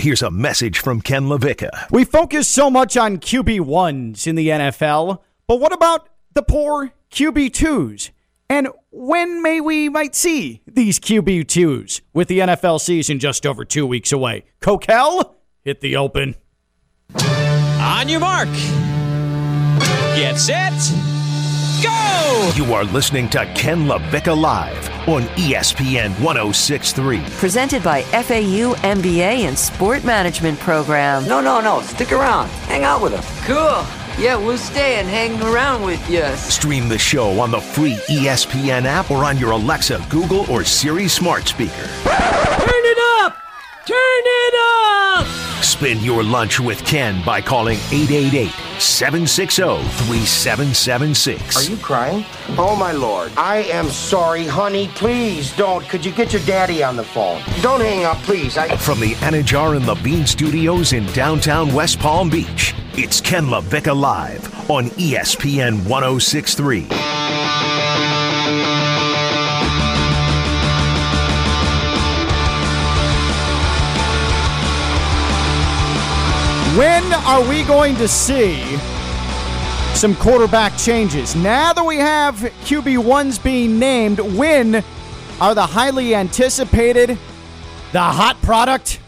Here's a message from Ken LaVicka. We focus so much on QB1s in the NFL, but what about the poor QB2s? And when may we might see these QB2s with the NFL season just over two weeks away? Coquel, hit the open. On your mark. Get set. Go! You are listening to Ken LaVicka Live on ESPN 1063. Presented by FAU MBA and Sport Management Program. No, no, no. Stick around. Hang out with us. Cool. Yeah, we'll stay and hang around with you. Stream the show on the free ESPN app or on your Alexa, Google, or Siri smart speaker. Turn it up! Turn it up! Spend your lunch with Ken by calling 888 760 3776. Are you crying? Oh, my lord. I am sorry, honey. Please don't. Could you get your daddy on the phone? Don't hang up, please. I. From the Anidjar and Levine Studios in downtown West Palm Beach, it's Ken LaVicka Live on ESPN 1063. When are we going to see some quarterback changes? Now that we have QB1s being named, when are the highly anticipated, the hot product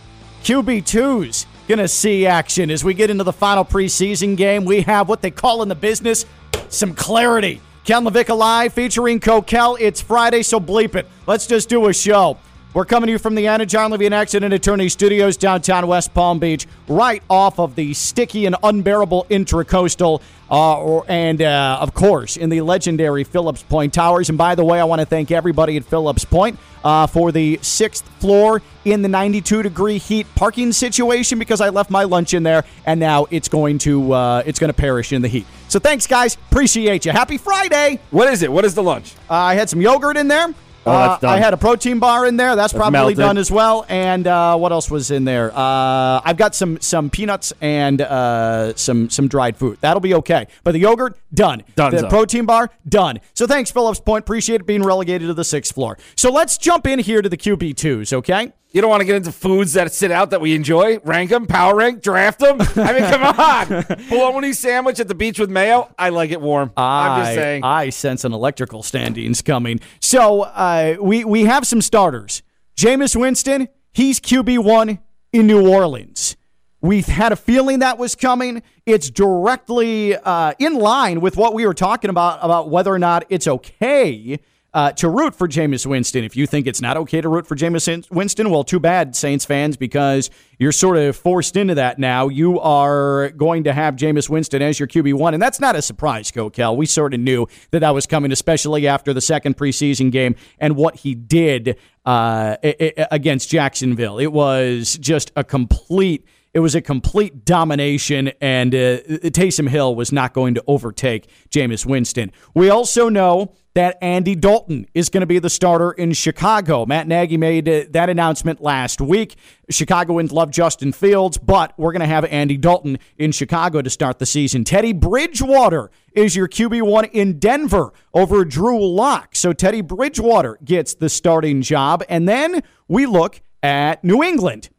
QB2s going to see action as we get into the final preseason game? We have what they call in the business some clarity. Ken LaVicka Live featuring Coquel. It's Friday, so bleep it. Let's just do a show. We're coming to you from the Anna John Levy and Accident Attorney Studios, downtown West Palm Beach, right off of the sticky and unbearable Intracoastal, uh, or, and uh, of course in the legendary Phillips Point Towers. And by the way, I want to thank everybody at Phillips Point uh, for the sixth floor in the 92 degree heat parking situation because I left my lunch in there, and now it's going to uh, it's going to perish in the heat. So thanks, guys. Appreciate you. Happy Friday. What is it? What is the lunch? Uh, I had some yogurt in there. Oh, Uh. I had a protein bar in there. That's, probably melted. done as well. And uh, what else was in there? Uh, I've got some some peanuts and uh, some some dried fruit. That'll be okay. But the yogurt done. The protein bar done. So thanks, Phillips Point. Appreciate it being relegated to the sixth floor. So let's jump in here to the QB twos. Okay. You don't want to get into foods that sit out that we enjoy? Rank them, power rank, draft them? I mean, come on. Bologna sandwich at the beach with mayo? I like it warm. I'm just saying. I sense an electrical standings coming. So uh, we we have some starters. Jameis Winston, he's QB one in New Orleans. We've had a feeling that was coming. It's directly uh, in line with what we were talking about about whether or not it's okay uh, to root for Jameis Winston. If you think it's not okay to root for Jameis Winston, well, too bad, Saints fans, because you're sort of forced into that now. You are going to have Jameis Winston as your QB1, and that's not a surprise, Coquel. We sort of knew that that was coming, especially after the second preseason game and what he did uh, against Jacksonville. It was just a complete it was a complete domination, and uh, Taysom Hill was not going to overtake Jameis Winston. We also know that Andy Dalton is going to be the starter in Chicago. Matt Nagy made uh, that announcement last week. Chicagoans love Justin Fields, but we're going to have Andy Dalton in Chicago to start the season. Teddy Bridgewater is your QB1 in Denver over Drew Lock. So Teddy Bridgewater gets the starting job. And then we look at New England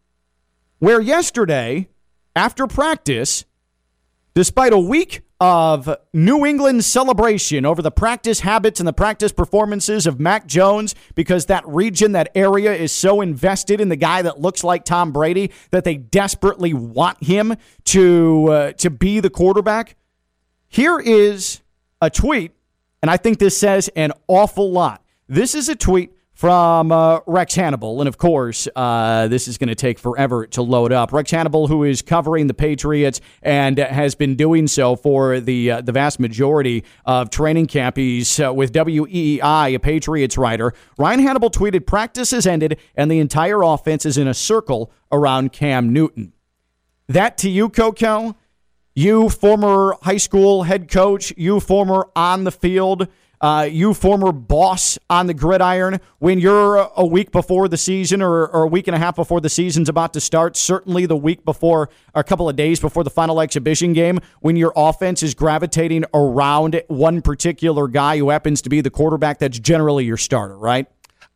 where yesterday, after practice, despite a week of New England celebration over the practice habits and the practice performances of Mac Jones, because that region, that area is so invested in the guy that looks like Tom Brady that they desperately want him to uh, to be the quarterback. Here is a tweet, and I think this says an awful lot. This is a tweet from uh, Rex Hannable, and of course, uh, this is going to take forever to load up. Rex Hannable, who is covering the Patriots and has been doing so for the uh, the vast majority of training camp. He's uh, with WEEI, a Patriots writer. Ryan Hannable tweeted, "Practice has ended, and the entire offense is in a circle around Cam Newton." That to you, Coco, you former high school head coach, you former on the field, uh, you former boss on the gridiron, when you're a week before the season or, or a week and a half before the season's about to start, certainly the week before, or a couple of days before the final exhibition game, when your offense is gravitating around one particular guy who happens to be the quarterback that's generally your starter, right?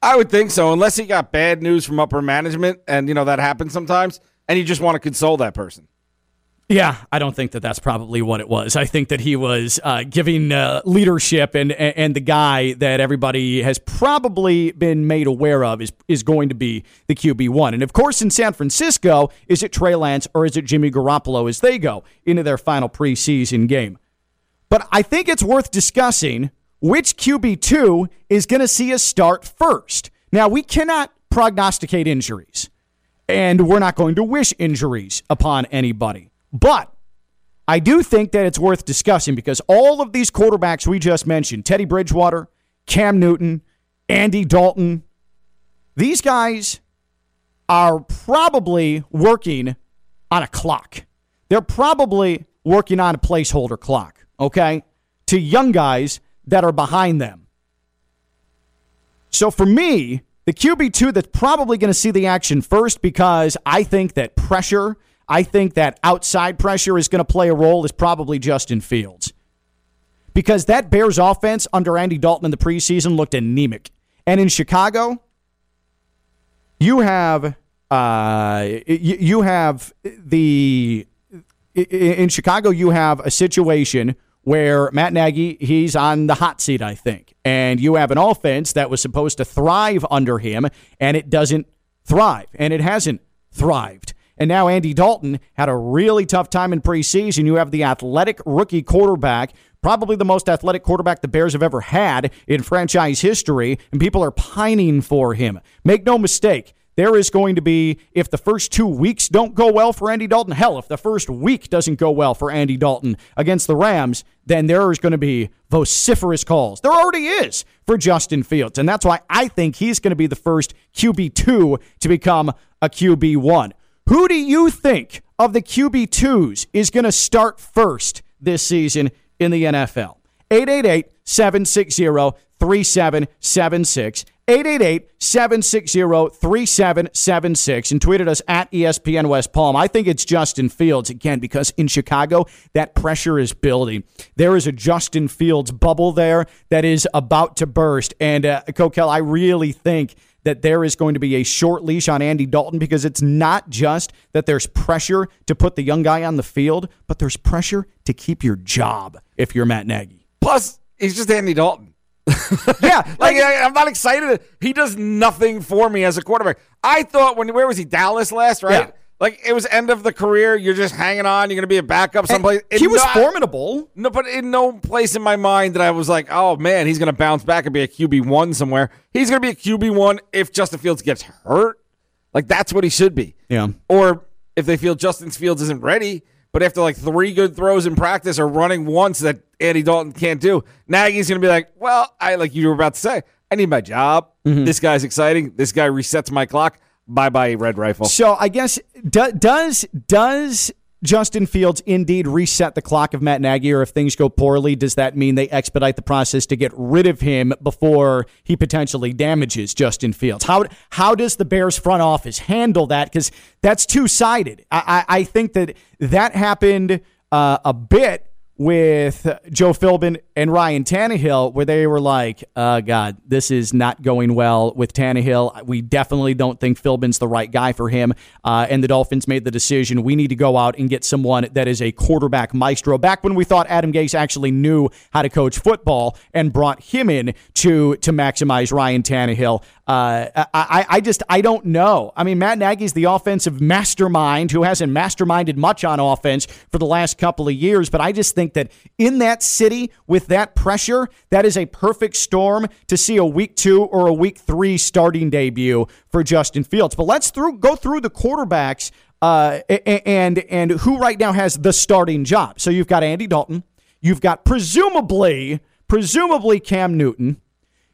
I would think so, unless he got bad news from upper management, and you know that happens sometimes. and you just want to console that person. Yeah, I don't think that that's probably what it was. I think that he was uh, giving uh, leadership, and and the guy that everybody has probably been made aware of is is going to be the QB one. And of course, in San Francisco, is it Trey Lance or is it Jimmy Garoppolo as they go into their final preseason game? But I think it's worth discussing which QB two is going to see a start first. Now we cannot prognosticate injuries, and we're not going to wish injuries upon anybody. But I do think that it's worth discussing because all of these quarterbacks we just mentioned Teddy Bridgewater, Cam Newton, Andy Dalton these guys are probably working on a clock. They're probably working on a placeholder clock, okay, to young guys that are behind them. So for me, the QB2 that's probably going to see the action first because I think that pressure I think that outside pressure is going to play a role is probably Justin Fields. Because that Bears offense under Andy Dalton in the preseason looked anemic. And in Chicago, you have uh, you have the in Chicago you have a situation where Matt Nagy he's on the hot seat I think and you have an offense that was supposed to thrive under him and it doesn't thrive and it hasn't thrived and now Andy Dalton had a really tough time in preseason. You have the athletic rookie quarterback, probably the most athletic quarterback the Bears have ever had in franchise history, and people are pining for him. Make no mistake. There is going to be, if the first two weeks don't go well for Andy Dalton, hell, if the first week doesn't go well for Andy Dalton against the Rams, then there is going to be vociferous calls. There already is for Justin Fields. And that's why I think he's going to be the first QB2 to become a QB1. Who do you think of the QB2s is going to start first this season in the NFL? 888 760 3776. 888 760 3776 and tweeted us at ESPN West Palm. I think it's Justin Fields again because in Chicago, that pressure is building. There is a Justin Fields bubble there that is about to burst. And, uh, Coquel, I really think that there is going to be a short leash on Andy Dalton because it's not just that there's pressure to put the young guy on the field, but there's pressure to keep your job if you're Matt Nagy. Plus, he's just Andy Dalton. yeah, like I, am not excited. He does nothing for me as a quarterback. I thought when where was he? Dallas last, right? Yeah. Like it was end of the career. You're just hanging on. You're going to be a backup someplace. He was no, formidable. No, but in no place in my mind that I was like, oh man, he's going to bounce back and be a QB one somewhere. He's going to be a QB one if Justin Fields gets hurt. Like that's what he should be. Yeah. Or if they feel Justin Fields isn't ready, but after like three good throws in practice or running once that Andy Dalton can't do, Nagy's going to be like, well, I like you were about to say, I need my job. Mm-hmm. This guy's exciting. This guy resets my clock bye bye red rifle. So I guess do, does does Justin Fields indeed reset the clock of Matt Nagy, or if things go poorly, does that mean they expedite the process to get rid of him before he potentially damages Justin Fields? How how does the Bears front office handle that? Because that's two sided. I, I, I think that that happened uh, a bit with Joe Philbin and Ryan Tannehill, where they were like, uh, God, this is not going well with Tannehill. We definitely don't think Philbin's the right guy for him. Uh, and the Dolphins made the decision we need to go out and get someone that is a quarterback maestro. Back when we thought Adam Gase actually knew how to coach football and brought him in to, to maximize Ryan Tannehill. Uh, I, I just I don't know. I mean, Matt Nagy's the offensive mastermind who hasn't masterminded much on offense for the last couple of years, but I just think that in that city with that pressure, that is a perfect storm to see a week two or a week three starting debut for Justin Fields. But let's through go through the quarterbacks uh, and and who right now has the starting job. So you've got Andy Dalton, you've got presumably presumably Cam Newton.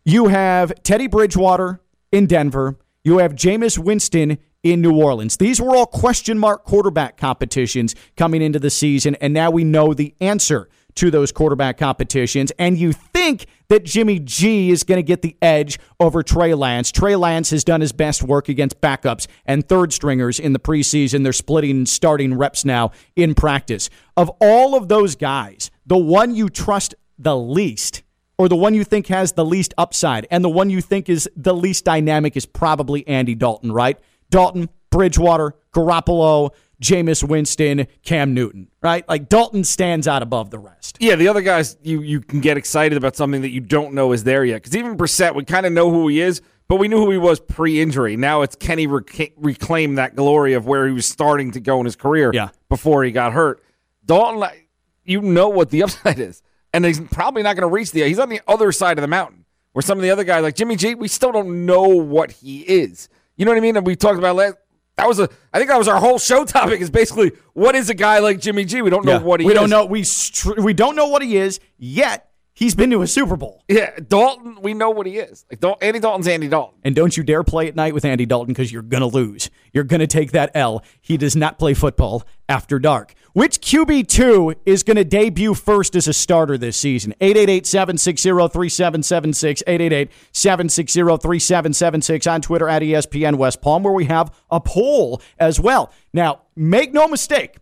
You have Teddy Bridgewater in Denver. You have Jameis Winston in New Orleans. These were all question mark quarterback competitions coming into the season, and now we know the answer to those quarterback competitions. And you think that Jimmy G is going to get the edge over Trey Lance. Trey Lance has done his best work against backups and third stringers in the preseason. They're splitting starting reps now in practice. Of all of those guys, the one you trust the least or the one you think has the least upside and the one you think is the least dynamic is probably Andy Dalton, right? Dalton, Bridgewater, Garoppolo, Jameis Winston, Cam Newton, right? Like Dalton stands out above the rest. Yeah, the other guys, you you can get excited about something that you don't know is there yet. Because even Brissett, we kind of know who he is, but we knew who he was pre-injury. Now it's can he rec- reclaim that glory of where he was starting to go in his career Yeah. before he got hurt. Dalton, you know what the upside is, and he's probably not going to reach the. He's on the other side of the mountain, where some of the other guys, like Jimmy G, we still don't know what he is. You know what I mean? And we talked about last. That was a. I think that was our whole show topic. Is basically what is a guy like Jimmy G? We don't know what he we is. don't know we str- we don't know what he is yet. He's been to a Super Bowl. Yeah, Dalton, we know what he is. Like Dal- Andy Dalton's Andy Dalton. And don't you dare play at night with Andy Dalton because you're going to lose. You're going to take that L. He does not play football after dark. Which QB2 is going to debut first as a starter this season? 888 760 3776. 888 760 3776 on Twitter at ESPN West Palm, where we have a poll as well. Now, make no mistake,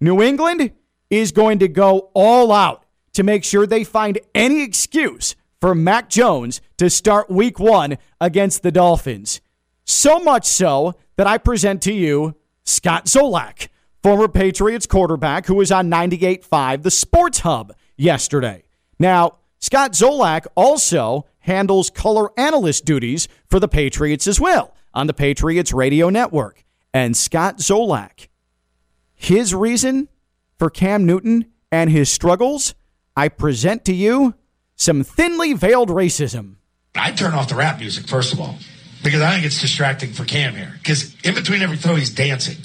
New England is going to go all out to make sure they find any excuse for Mac Jones to start week one against the Dolphins. So much so that I present to you Scott Zolak, former Patriots quarterback who was on 98.5, the Sports Hub, yesterday. Now, Scott Zolak also handles color analyst duties for the Patriots as well on the Patriots radio network. And Scott Zolak, his reason for Cam Newton and his struggles, I present to you some thinly veiled racism. I'd turn off the rap music, first of all, because I think it's distracting for Cam here. Because in between every throw, he's dancing.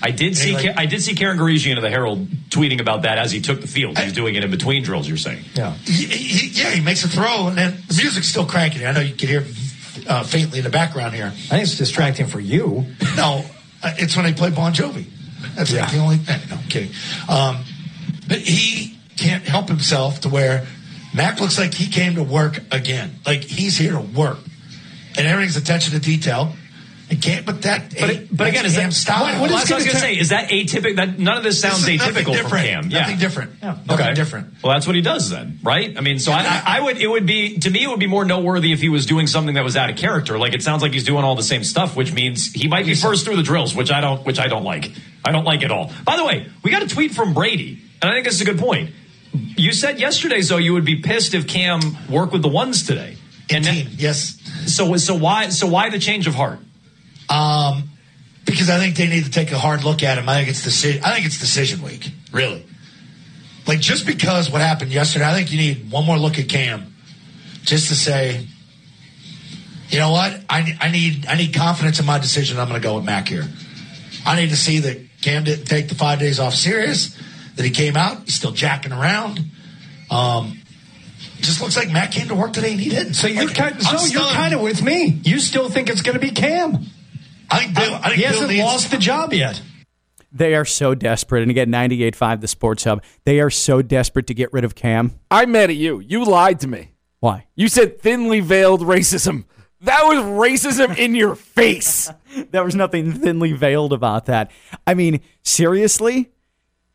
I did see Anyway. I did see Karen Guregian of the Herald tweeting about that as he took the field. He's was doing it in between drills. You're saying? Yeah. He, he, yeah, he makes a throw, and then the music's still cranking. I know you can hear uh, faintly in the background here. I think it's distracting for you. No, uh, it's when they play Bon Jovi. That's like the only. No, I'm kidding. Um, but he can't help himself to where Mac looks like he came to work again. Like he's here to work, and everything's attention to detail. It can't. But that. But, ain't- but again, is that's that Cam style? What, what is I was going to say? Is that atypical? That none of this sounds This atypical from different. Cam. Yeah, Nothing different. Yeah, nothing different. Well, that's what he does then, right? I mean, so I, I, I would. It would be to me. It would be more noteworthy if he was doing something that was out of character. Like it sounds like he's doing all the same stuff, which means he might be first through the drills, which I don't. Which I don't like. I don't like at all. By the way, we got a tweet from Brady, and I think this is a good point. You said yesterday, though, you would be pissed if Cam worked with the ones today. And team, yes. So so why so why the change of heart? Um, because I think they need to take a hard look at him. I think it's decision. I think it's decision week. Really, like just because what happened yesterday, I think you need one more look at Cam, just to say, you know what, I I need I need confidence in my decision. I'm going to go with Mac here. I need to see that Cam didn't take the five days off serious. That he came out, he's still jacking around. Um, just looks like Matt came to work today and he didn't. So you're Like, kind, I'm so you're kind of with me. You still think it's going to be Cam? I think Bill, I think he Bill hasn't needs- lost the job yet. They are so desperate. And again, 98.5, the Sports Hub, they are so desperate to get rid of Cam. I'm mad at you. You lied to me. Why? You said thinly veiled racism. That was racism in your face. There was nothing thinly veiled about that. I mean, seriously?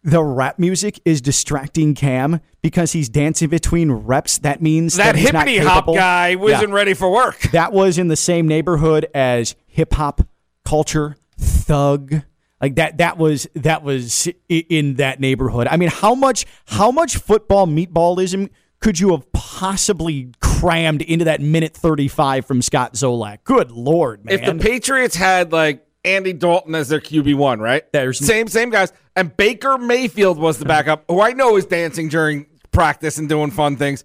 The rap music is distracting Cam because he's dancing between reps. That means That that hippity hop guy wasn't Yeah. ready for work. That was in the same neighborhood as hip hop culture, thug. Like that that was that was in that neighborhood. I mean, how much how much football meatballism could you have possibly crammed into that minute 35 from Scott Zolak? Good lord, man. If the Patriots had like Andy Dalton as their QB one, right? There's same same guys, and Baker Mayfield was the backup, who I know is dancing during practice and doing fun things.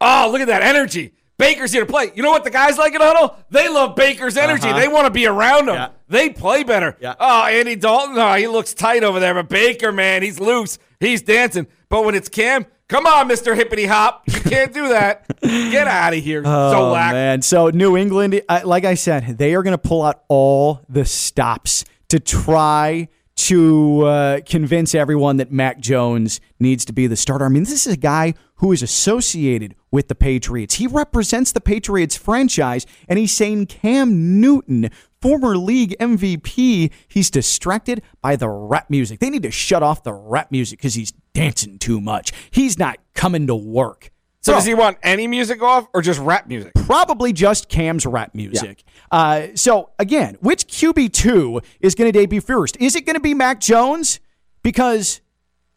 Oh, look at that energy! Baker's here to play. You know what the guys like in huddle? They love Baker's energy. Uh-huh. They want to be around him. Yeah. They play better. Yeah. Oh, Andy Dalton, oh, he looks tight over there, but Baker, man, he's loose. He's dancing. But when it's Cam, come on, Mister Hippity Hop, you can't do that. Get out of here, Oh, Zolak. man. So, New England, like I said, they are going to pull out all the stops to try to uh, convince everyone that Mac Jones needs to be the starter. I mean, this is a guy who is associated with the Patriots. He represents the Patriots franchise, and he's saying Cam Newton, former league MVP, he's distracted by the rap music. They need to shut off the rap music because he's dancing too much. He's not coming to work. So Bro. does he want any music off or just rap music? probably just Cam's rap music. Uh, so again, which QB two is going to debut first? Is it going to be Mac Jones because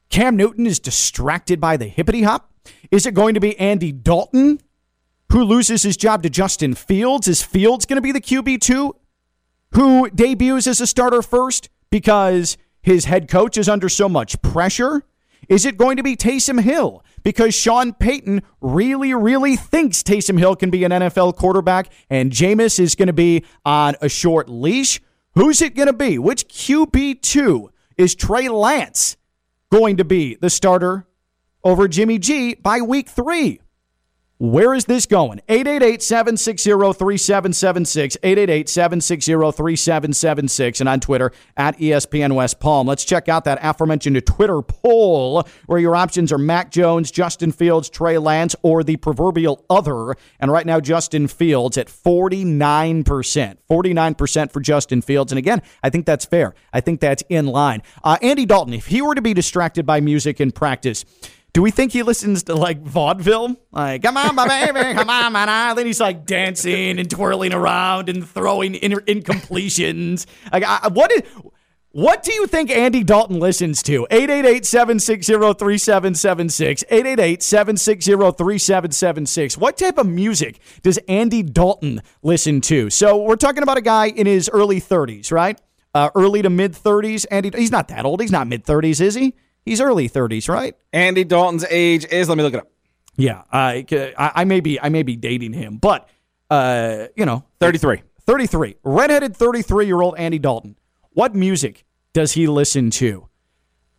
Cam Newton is distracted by the hippity hop? Is it going to be Andy Dalton who loses his job to Justin Fields? Is Fields going to be the QB two who debuts as a starter first because his head coach is under so much pressure? Is it going to be Taysom Hill because Sean Payton really, really thinks Taysom Hill can be an NFL quarterback and Jameis is going to be on a short leash? Who's it going to be? Which QB2 is Trey Lance going to be the starter over Jimmy G by week three? Where is this going? 888 760 3776. 888 760 3776. And on Twitter at ESPN West Palm. Let's check out that aforementioned Twitter poll where your options are Mac Jones, Justin Fields, Trey Lance, or the proverbial other. And right now, Justin Fields at 49%. 49% for Justin Fields. And again, I think that's fair. I think that's in line. Uh, Andy Dalton, if he were to be distracted by music in practice, do we think he listens to like vaudeville? Like, come on, my baby, come on, man. Then he's like dancing and twirling around and throwing in- incompletions. Like, I, what is. What do you think Andy Dalton listens to? 888-760-3776. 888-760-3776. What type of music does Andy Dalton listen to? So we're talking about a guy in his early 30s, right? Uh, early to mid 30s. Andy, he's not that old. He's not mid 30s, is he? He's early 30s, right? Andy Dalton's age is, let me look it up, Yeah, I, I, may be I may be dating him, but uh, you know, 33. 33, redheaded 33 year old Andy Dalton. What music does he listen to?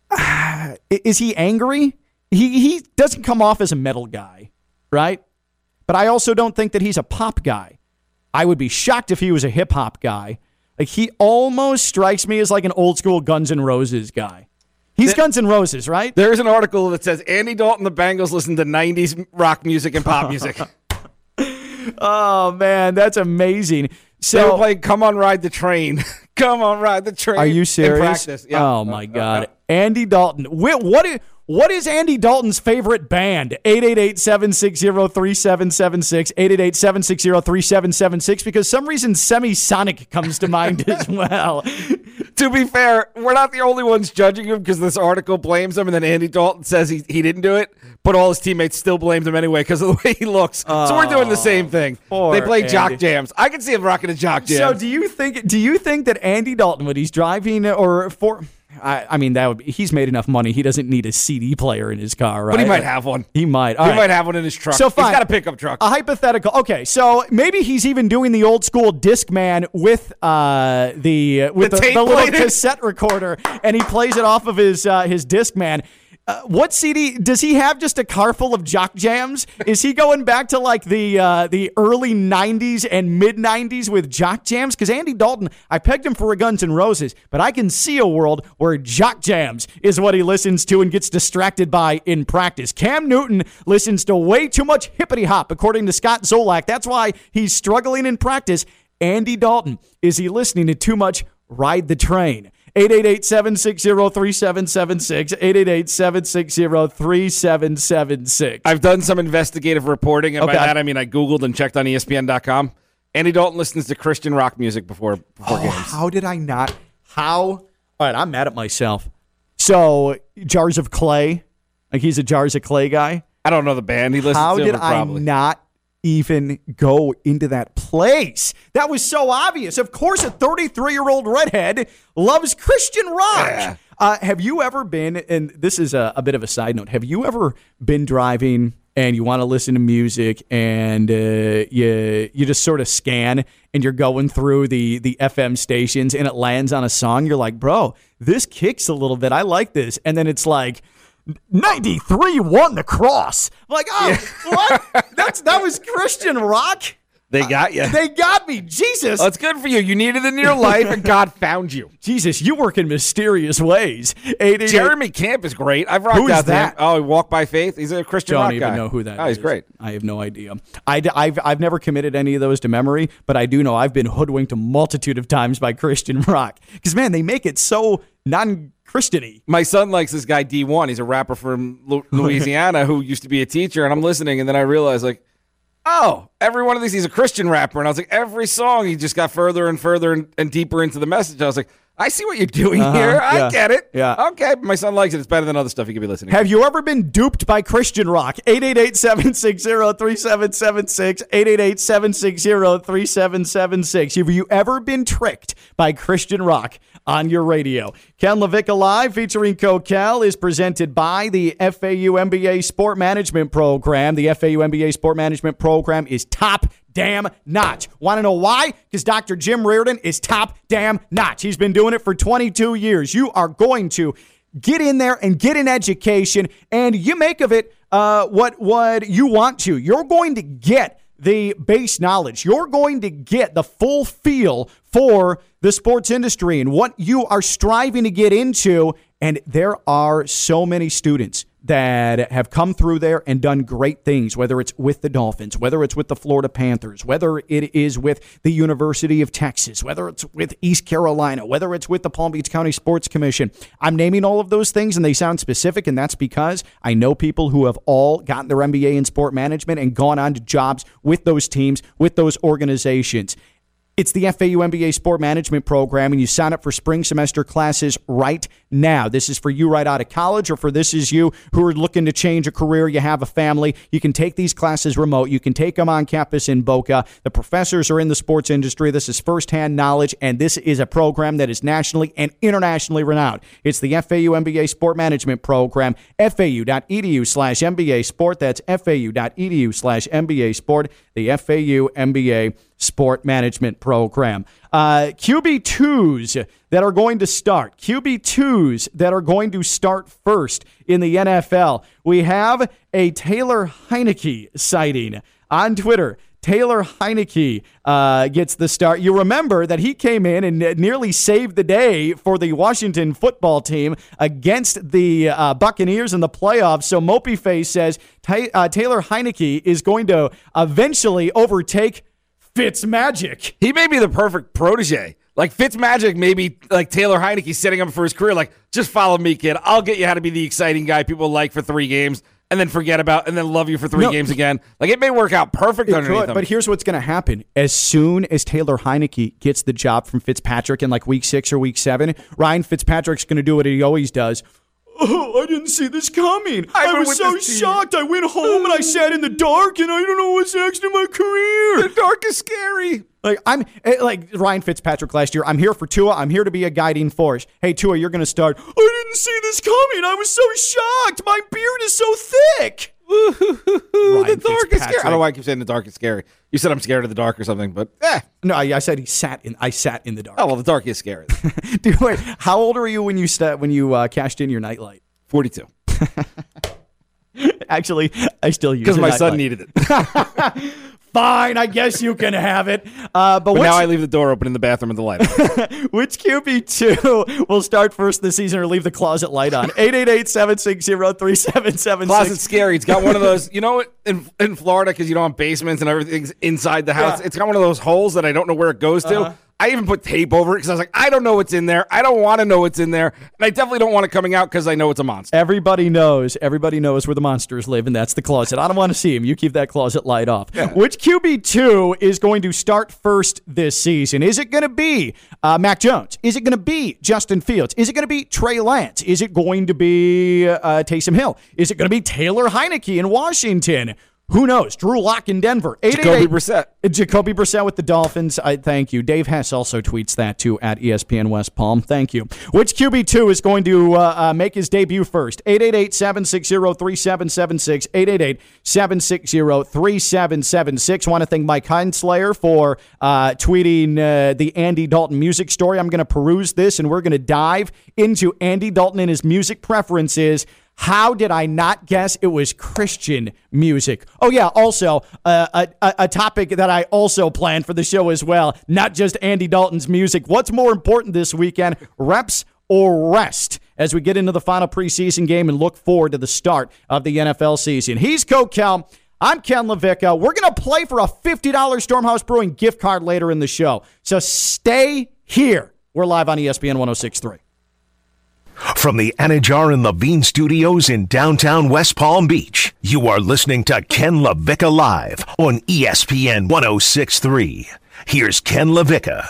Is he angry? He he doesn't come off as a metal guy, right? But I also don't think that he's a pop guy. I would be shocked if he was a hip hop guy. Like he almost strikes me as like an old school Guns N' Roses guy. He's Guns N' Roses, right? There's an article that says Andy Dalton, the Bengals, listen to 90s rock music and pop music. Oh man, that's amazing. they were So playing Come On Ride the Train. Come on, ride the train. Are you serious? Yeah. Oh my God, Andy Dalton. Wh- What is what is Andy Dalton's favorite band? 888-760-3776, 888-760-3776 because some reason Semisonic comes to mind as well. To be fair, we're not the only ones judging him because this article blames him, and then Andy Dalton says he, he didn't do it, but all his teammates still blamed him anyway because of the way he looks. so we're doing the oh, same thing. They play jock jams. I can see him rocking a jock jam. So do you think do you think that Andy Dalton when he's driving or for I, I mean that would be, he's made enough money. He doesn't need a CD player in his car, right? but he might have one. He might. All he right. might have one in his truck. So fine. He's got a pickup truck. A hypothetical. Okay, so maybe he's even doing the old school Discman with uh, the with The the, the little cassette recorder, and he plays it off of his uh, his Discman. Uh, what CD does he have? Just a car full of jock jams? Is he going back to like the uh, the early '90s and mid '90s with jock jams? Because Andy Dalton, I pegged him for a Guns N' Roses, but I can see a world where jock jams is what he listens to and gets distracted by in practice. Cam Newton listens to way too much hippity hop, according to Scott Zolak. That's why he's struggling in practice. Andy Dalton, is he listening to too much Ride the Train? 888-760-3776, 888-760-3776. I've done some investigative reporting, and Okay. by that I mean I Googled and checked on ESPN.com. Andy Dalton listens to Christian rock music before before oh, games. How did I not? How? All right, I'm mad at myself. So, Jars of Clay, like he's a Jars of Clay guy. I don't know the band he listens How to. How did I probably. not even go into that place? That was so obvious. Of course, a 33 year old redhead loves Christian rock. Uh, have you ever been, and this is a, a bit of a side note, have you ever been driving and you want to listen to music and uh, you, you just sort of scan and you're going through the, the FM stations and it lands on a song? You're like, bro, this kicks a little bit. I like this. And then it's like, 93 won the cross. I'm like, oh, what? That's that was Christian rock. They got you. They got me. Jesus. That's good for you. You needed it in your life, and God found you. Jesus, you work in mysterious ways. 888 Jeremy Camp is great. I've rocked Who is out to him. that? Oh, Walk by Faith. He's a Christian Don't even guy. know who that is. Oh, he's great. I have no idea. I, have I've never committed any of those to memory, but I do know I've been hoodwinked a multitude of times by Christian rock. Because, man, they make it so non Christiany. My son likes this guy Dee-1. He's a rapper from Lu- Louisiana who used to be a teacher, and I'm listening, and then I realized like, oh, every one of these he's a Christian rapper, and I was like, every song he just got further and further and, and deeper into the message. I was like, I see what you're doing Uh-huh, here. I yeah, get it. yeah. Okay, my son likes it. It's better than other stuff he could be listening. to. Have you ever been duped by Christian rock? 888-760-3776, 888-760-3776. Have you ever been tricked by Christian rock on your radio? Ken LaVicka Live featuring Coquel is presented by the FAU MBA Sport Management Program. The FAU MBA Sport Management Program is top damn notch. Want to know why? Because Dr. Jim Riordan is top damn notch. He's been doing it for 22 years. You are going to get in there and get an education, and you make of it uh, what what you want to. You're going to get the base knowledge. You're going to get the full feel for the sports industry and what you are striving to get into. And there are so many students that have come through there and done great things, whether it's with the Dolphins, whether it's with the Florida Panthers, whether it is with the University of Texas, whether it's with East Carolina, whether it's with the Palm Beach County Sports Commission. I'm naming all of those things and they sound specific, and that's because I know people who have all gotten their MBA in sport management and gone on to jobs with those teams, with those organizations. It's the FAU MBA Sport Management Program, and you sign up for spring semester classes right now. This is for you right out of college, or for this is you who are looking to change a career, you have a family. You can take these classes remote. You can take them on campus in Boca. The professors are in the sports industry. This is firsthand knowledge, and this is a program that is nationally and internationally renowned. It's the FAU MBA Sport Management Program, fau.edu slash MBA Sport. That's fau.edu slash MBA Sport, the FAU MBA Sport Management Program. Uh, QB2s that are going to start, QB2s that are going to start first in the NFL. We have a Taylor Heinicke sighting on Twitter. Taylor Heinicke uh, gets the start. You remember that he came in and nearly saved the day for the Washington football team against the uh, Buccaneers in the playoffs. So Mopey Face says uh, Taylor Heinicke is going to eventually overtake Fitz Magic. He may be the perfect protege. Like Fitzmagic, maybe like Taylor Heinicke setting him for his career. Like, just follow me, kid. I'll get you how to be the exciting guy people like for three games, and then forget about, and then love you for three No. games again. Like, it may work out perfect underneath could, but here's what's going to happen. As soon as Taylor Heinicke gets the job from Fitzpatrick in like week six or week seven, Ryan Fitzpatrick's going to do what he always does. Oh, I didn't see this coming. I, went was so shocked. I went home and I sat in the dark and I don't know what's next in my career. the dark is scary. Like I'm eh, like Ryan Fitzpatrick last year. I'm here for Tua. I'm here to be a guiding force. Hey Tua, you're going to start. I didn't see this coming. I was so shocked. My beard is so thick. The dark is scary. I don't know why I keep saying the dark is scary. You said I'm scared of the dark or something, but eh. No, I, I said he sat in. I sat in the dark. Oh well, the dark is scary. Dude, wait, how old were you when you st- when you uh, cashed in your nightlight? Forty-two. Actually, I still use it. Because my son needed it. Fine, I guess you can have it. Uh, but But which, now I leave the door open in the bathroom with the light. on. which QB two will start first this season or leave the closet light on? 888-760-3776. Closet's scary. It's got one of those, you know, in in Florida because you don't have basements and everything's inside the house. Yeah. It's got one of those holes that I don't know where it goes to. Uh-huh. I even put tape over it because I was like, I don't know what's in there. I don't want to know what's in there, and I definitely don't want it coming out because I know it's a monster. Everybody knows. Everybody knows where the monsters live, and that's the closet. I don't want to see him. You keep that closet light off. Which QB two is going to start first this season? Is it going to be uh, Mac Jones? Is it going to be Justin Fields? Is it going to be Trey Lance? Is it going to be uh, Taysom Hill? Is it going to be Taylor Heinicke in Washington? Who knows? Drew Lock in Denver. Jacoby 888 Brissett. Jacoby Brissett with the Dolphins. I thank you. Dave Hess also tweets that too at ESPN West Palm. Thank you. Which QB two is going to uh, uh, make his debut first? 888-760-3776. 888-760-3776. Want to thank Mike Heinslayer for uh, tweeting uh, the Andy Dalton music story. I'm going to peruse this and we're going to dive into Andy Dalton and his music preferences. How did I not guess it was Christian music? Oh, yeah. Also, uh, a, a, topic that I also planned for the show as well, not just Andy Dalton's music. What's more important this weekend, reps or rest? As we get into the final preseason game and look forward to the start of the NFL season. He's Coquel. I'm Ken LaVicka. We're going to play for a $50 Stormhouse Brewing gift card later in the show. So stay here. We're live on ESPN 1063. From the Anidjar and Levine studios in downtown West Palm Beach, you are listening to Ken LaVicka Live on ESPN 1063. Here's Ken LaVicka.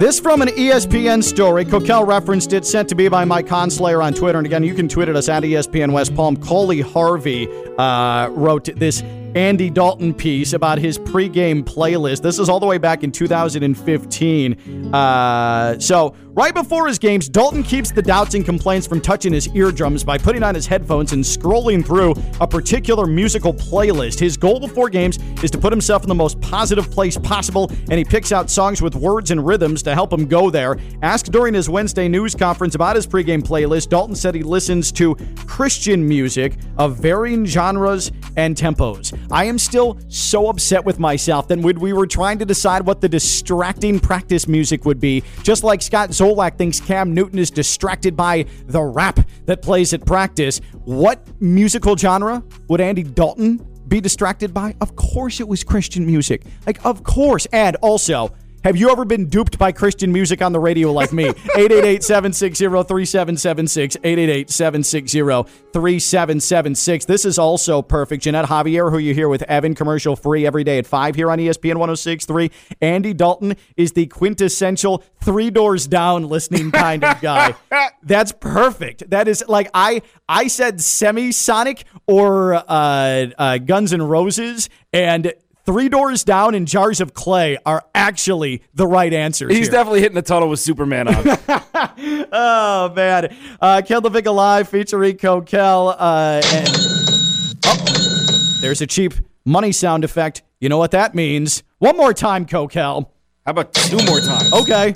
This from an ESPN story. Coquel referenced it, sent to me by Mike Conslayer on Twitter. And again, you can tweet at us at ESPN West Palm. Coley Harvey uh, wrote this Andy Dalton piece about his pregame playlist. This is all the way back in 2015. Uh, so, right before his games, Dalton keeps the doubts and complaints from touching his eardrums by putting on his headphones and scrolling through a particular musical playlist. His goal before games is to put himself in the most positive place possible, and he picks out songs with words and rhythms to help him go there. Asked during his Wednesday news conference about his pregame playlist, Dalton said he listens to Christian music of varying genres and tempos. I am still so upset with myself that when we were trying to decide what the distracting practice music would be, just like Scott Zolak thinks Cam Newton is distracted by the rap that plays at practice, what musical genre would Andy Dalton be distracted by? Of course it was Christian music. Like, of course. And also, have you ever been duped by Christian music on the radio like me? 888-760-3776, 888-760-3776. This is also perfect. Jeanette Javier, who you hear with Evan, commercial free every day at 5 here on ESPN 1063. Andy Dalton is the quintessential three doors down listening kind of guy. That's perfect. That is like I I said semi-sonic or uh, uh, Guns N' Roses and Three Doors Down and Jars of Clay are actually the right answers. He's here. definitely hitting the tunnel with Superman on. oh man, uh, the Vic Alive featuring Coquel. Uh, and oh, there's a cheap money sound effect. You know what that means? One more time, Coquel. How about two more times? Okay.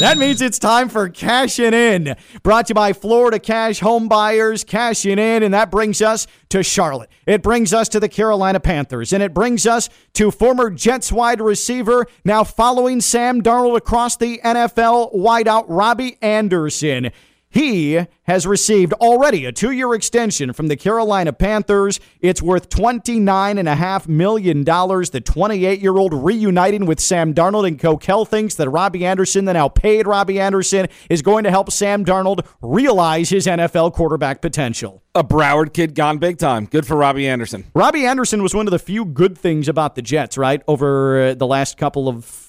That means it's time for cashing in. Brought to you by Florida Cash Home Buyers, cashing in, and that brings us to Charlotte. It brings us to the Carolina Panthers, and it brings us to former Jets wide receiver, now following Sam Darnold across the NFL wideout Robbie Anderson. He has received already a two year extension from the Carolina Panthers. It's worth $29.5 million. The 28 year old reuniting with Sam Darnold and Coquel thinks that Robbie Anderson, the now paid Robbie Anderson, is going to help Sam Darnold realize his NFL quarterback potential. A Broward kid gone big time. Good for Robbie Anderson. Robbie Anderson was one of the few good things about the Jets, right? Over uh, the last couple of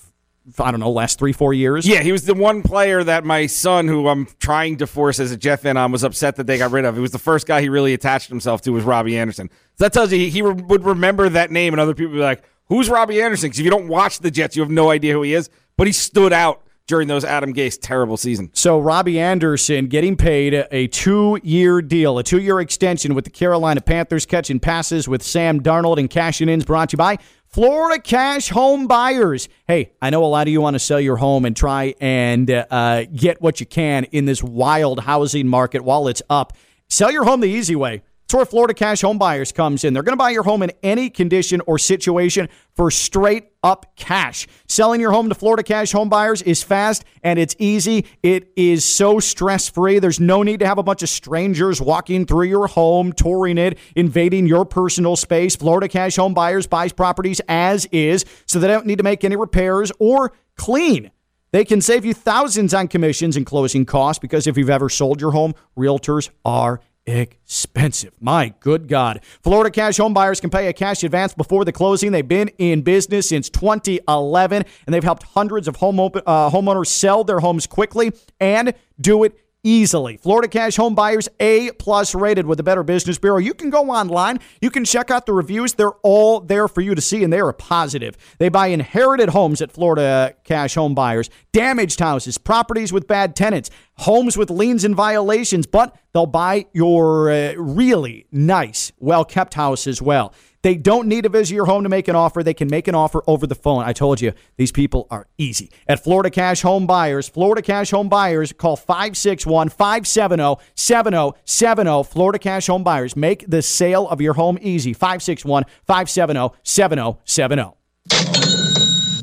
I don't know, last three, four years. Yeah, he was the one player that my son, who I'm trying to force as a Jeff fan on, was upset that they got rid of. He was the first guy he really attached himself to was Robbie Anderson. So that tells you he, he re- would remember that name, and other people would be like, "Who's Robbie Anderson?" Because if you don't watch the Jets, you have no idea who he is. But he stood out during those Adam Gase terrible season. So Robbie Anderson getting paid a two-year deal, a two-year extension with the Carolina Panthers, catching passes with Sam Darnold and cashing ins brought to you by Florida Cash Home Buyers. Hey, I know a lot of you want to sell your home and try and uh, get what you can in this wild housing market while it's up. Sell your home the easy way. It's where Florida Cash Home Buyers comes in. They're going to buy your home in any condition or situation for straight up cash. Selling your home to Florida Cash Home Buyers is fast and it's easy. It is so stress free. There's no need to have a bunch of strangers walking through your home, touring it, invading your personal space. Florida Cash Home Buyers buys properties as is, so they don't need to make any repairs or clean. They can save you thousands on commissions and closing costs because if you've ever sold your home, realtors are expensive. My good God. Florida cash home buyers can pay a cash advance before the closing. They've been in business since 2011 and they've helped hundreds of home uh, homeowners sell their homes quickly and do it easily. Florida Cash Home Buyers A plus rated with the Better Business Bureau. You can go online. You can check out the reviews. They're all there for you to see, and they are positive. They buy inherited homes at Florida Cash Home Buyers, damaged houses, properties with bad tenants, homes with liens and violations, but they'll buy your uh, really nice, well kept house as well. They don't need to visit your home to make an offer. They can make an offer over the phone. I told you, these people are easy. At Florida Cash Home Buyers, Florida Cash Home Buyers, call 561 570 7070. Florida Cash Home Buyers, make the sale of your home easy. 561 570 7070.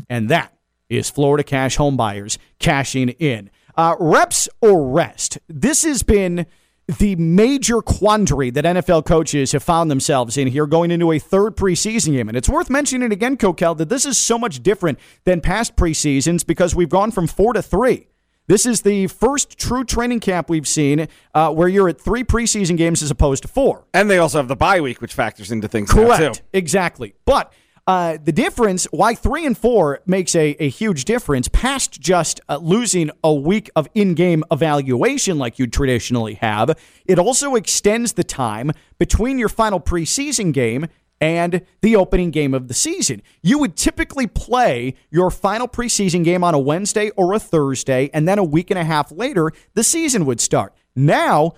And that is Florida Cash Home Buyers cashing in. Uh, reps or rest? This has been the major quandary that NFL coaches have found themselves in here going into a third preseason game. And it's worth mentioning again, Coquel, that this is so much different than past preseasons because we've gone from four to three. This is the first true training camp we've seen uh, where you're at three preseason games as opposed to four. And they also have the bye week, which factors into things. Correct. too. Exactly. But uh, the difference, why three and four makes a, a huge difference, past just uh, losing a week of in game evaluation like you traditionally have, it also extends the time between your final preseason game and the opening game of the season. You would typically play your final preseason game on a Wednesday or a Thursday, and then a week and a half later, the season would start. Now,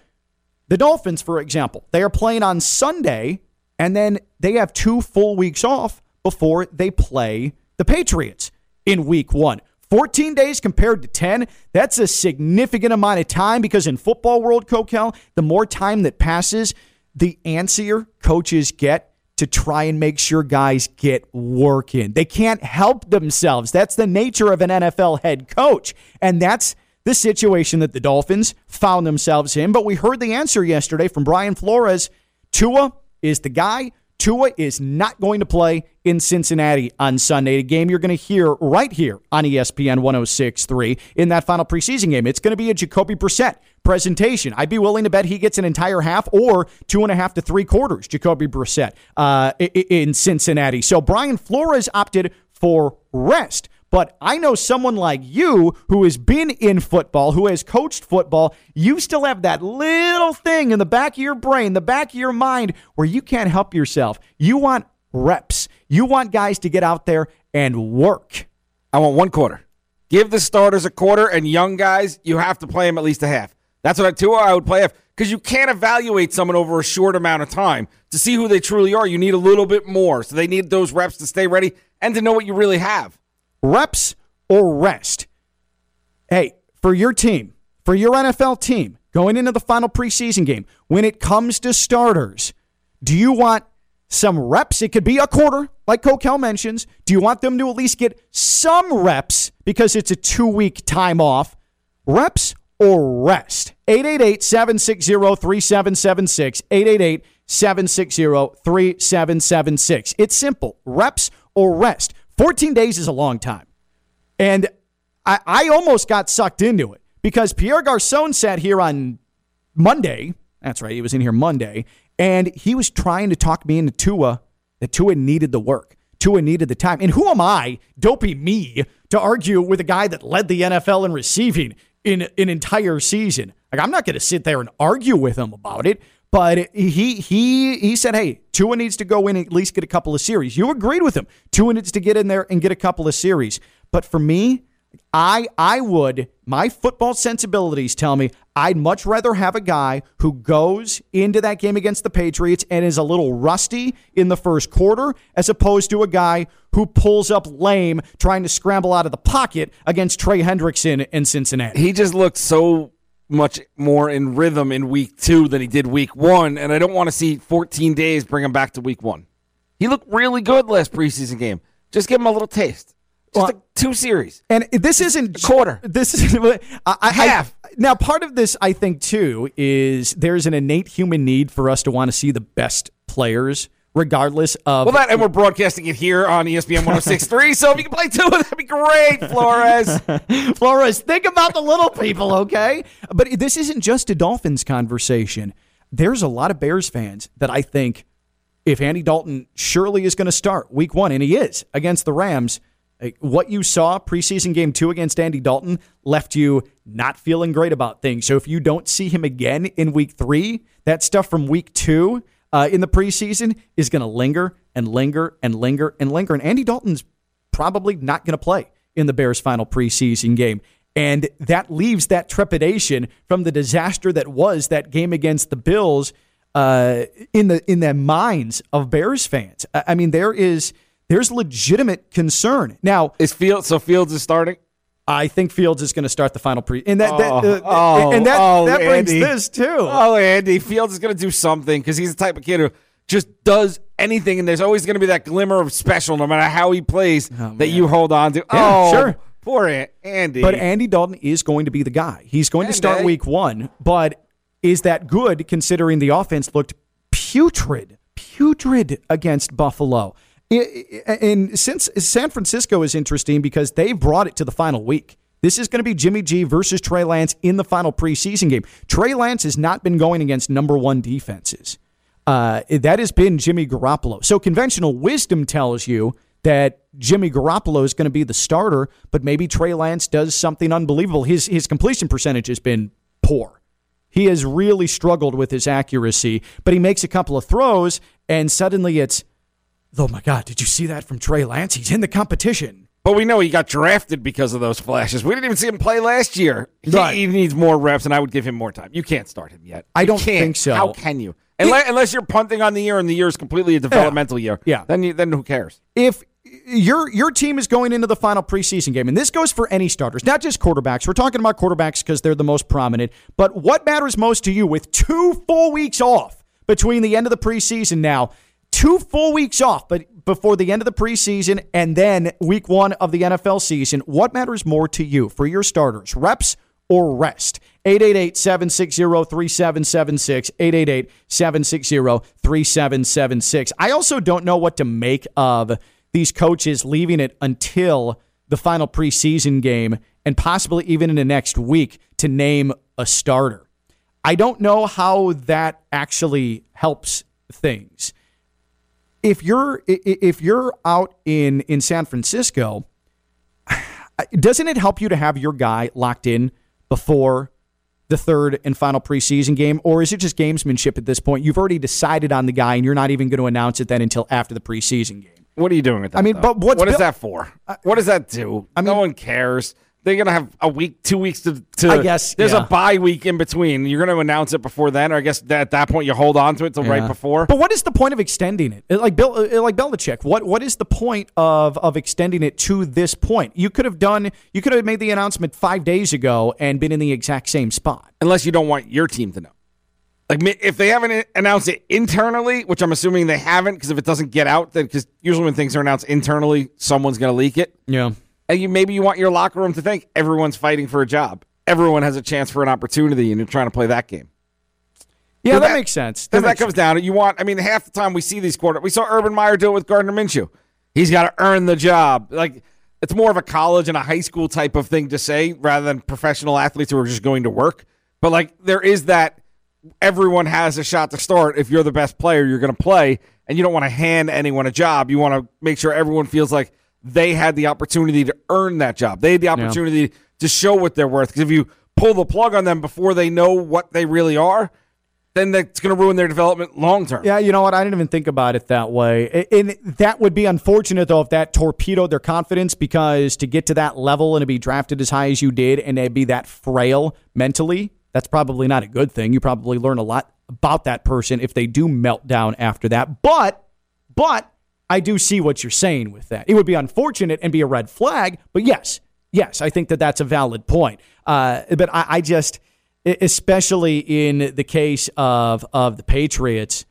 the Dolphins, for example, they are playing on Sunday, and then they have two full weeks off before they play the Patriots in week one. 14 days compared to 10, that's a significant amount of time because in football world, Coquel, the more time that passes, the antsier coaches get to try and make sure guys get work in. They can't help themselves. That's the nature of an NFL head coach. And that's the situation that the Dolphins found themselves in. But we heard the answer yesterday from Brian Flores. Tua is the guy. Tua is not going to play in Cincinnati on Sunday, a game you're going to hear right here on ESPN 1063 in that final preseason game. It's going to be a Jacoby Brissett presentation. I'd be willing to bet he gets an entire half or two and a half to three quarters, Jacoby Brissett, uh, in Cincinnati. So Brian Flores opted for rest. But I know someone like you who has been in football, who has coached football, you still have that little thing in the back of your brain, the back of your mind, where you can't help yourself. You want reps. You want guys to get out there and work. I want one quarter. Give the starters a quarter, and young guys, you have to play them at least a half. That's what I do. I would play half because you can't evaluate someone over a short amount of time to see who they truly are. You need a little bit more, so they need those reps to stay ready and to know what you really have. Reps or rest. Hey, for your team, for your NFL team, going into the final preseason game, when it comes to starters, do you want some reps? It could be a quarter, like Coquel mentions. Do you want them to at least get some reps because it's a two week time off? Reps or rest? 888 760 3776. 888 760 3776. It's simple. Reps or rest. 14 days is a long time. And I, I almost got sucked into it because Pierre Garcon sat here on Monday. That's right. He was in here Monday. And he was trying to talk me into Tua that Tua needed the work. Tua needed the time. And who am I, dopey me, to argue with a guy that led the NFL in receiving in an entire season? Like, I'm not going to sit there and argue with him about it. But he he he said, "Hey, Tua needs to go in and at least get a couple of series." You agreed with him. Tua needs to get in there and get a couple of series. But for me, I I would my football sensibilities tell me I'd much rather have a guy who goes into that game against the Patriots and is a little rusty in the first quarter as opposed to a guy who pulls up lame trying to scramble out of the pocket against Trey Hendrickson in Cincinnati. He just looked so much more in rhythm in week two than he did week one, and I don't want to see 14 days bring him back to week one. He looked really good last preseason game. Just give him a little taste. Just like two series. And this isn't a quarter. This is I, I, Half. I- now, part of this, I think, too, is there's an innate human need for us to want to see the best players, regardless of. Well, that and we're broadcasting it here on ESPN 1063. so if you can play two, that'd be great, Flores. Flores, think about the little people, okay? But this isn't just a Dolphins conversation. There's a lot of Bears fans that I think if Andy Dalton surely is going to start week one, and he is against the Rams, eh, what you saw preseason game two against Andy Dalton left you not feeling great about things. So if you don't see him again in week three, that stuff from week two uh, in the preseason is going to linger and linger and linger and linger. And Andy Dalton's probably not going to play in the Bears' final preseason game. And that leaves that trepidation from the disaster that was that game against the Bills uh, in the in the minds of Bears fans. I mean, there is there's legitimate concern. Now, is Fields so Fields is starting? I think Fields is going to start the final pre, and that, that Oh, uh, oh, and that, oh, that brings Andy. this too. Oh, Andy Fields is going to do something because he's the type of kid who just does anything, and there's always going to be that glimmer of special, no matter how he plays, that you hold on to. Oh, Yeah, oh, sure. poor Andy. But Andy Dalton is going to be the guy. He's going to start week one. But is that good considering the offense looked putrid, putrid against Buffalo. And since San Francisco is interesting because they've brought it to the final week. This is going to be Jimmy G versus Trey Lance in the final preseason game. Trey Lance has not been going against number one defenses. Uh, that has been Jimmy Garoppolo. So conventional wisdom tells you that Jimmy Garoppolo is going to be the starter, but maybe Trey Lance does something unbelievable. His his completion percentage has been poor. He has really struggled with his accuracy, but he makes a couple of throws, and suddenly it's, oh my God, did you see that from Trey Lance? He's in the competition. But we know he got drafted because of those flashes. We didn't even see him play last year. He, Right. he needs more reps, and I would give him more time. You can't start him yet. I You don't can't. think so. How can you? Unless, unless you're punting on the year and the year is completely a developmental year. Yeah. Then you, then who cares? if your your team is going into the final preseason game, and this goes for any starters, not just quarterbacks. We're talking about quarterbacks because they're the most prominent. But what matters most to you with two full weeks off between the end of the preseason now, two full weeks off, but before the end of the preseason and then week one of the NFL season, what matters more to you for your starters, reps or rest? 888 760 3776. 888 760 3776. I also don't know what to make of these coaches leaving it until the final preseason game and possibly even in the next week to name a starter. I don't know how that actually helps things. If you're if you're out in in San Francisco, doesn't it help you to have your guy locked in before the third and final preseason game, or is it just gamesmanship at this point? You've already decided on the guy, and you're not even going to announce it then until after the preseason game. What are you doing with that? I mean, though? but what's what is that for? what does that do? I mean, no one cares. They're gonna have a week, two weeks to. to I guess, there's yeah. a bye week in between. You're gonna announce it before then, or I guess that, at that point you hold on to it till right before. But what is the point of extending it? Like Bill, uh, like Belichick, what what is the point of of extending it to this point? You could have done, you could have made the announcement five days ago and been in the exact same spot. Unless you don't want your team to know. Like if they haven't announced it internally, which I'm assuming they haven't, because if it doesn't get out, then because usually when things are announced internally, someone's gonna leak it. Yeah. And you maybe you want your locker room to think everyone's fighting for a job. Everyone has a chance for an opportunity, and you're trying to play that game. Yeah, that, that- makes sense. Because that, makes comes down to you want. I mean, half the time we see these quarter. We saw Urban Meyer do it with Gardner Minshew. He's got to earn the job. Like it's more of a college and a high school type of thing to say rather than professional athletes who are just going to work. But like there is that everyone has a shot to start. If you're the best player, you're going to play, and you don't want to hand anyone a job. You want to make sure everyone feels like they had the opportunity to earn that job. They had the opportunity to show what they're worth. Because if you pull the plug on them before they know what they really are, then that's going to ruin their development long term. Yeah, you know what? I didn't even think about it that way. And that would be unfortunate, though, if that torpedoed their confidence because to get to that level and to be drafted as high as you did and to be that frail mentally, that's probably not a good thing. You probably learn a lot about that person if they do melt down after that. But, but I do see what you're saying with that. It would be unfortunate and be a red flag, but yes, yes, I think that that's a valid point. Uh, but I, I just, especially in the case of of the Patriots,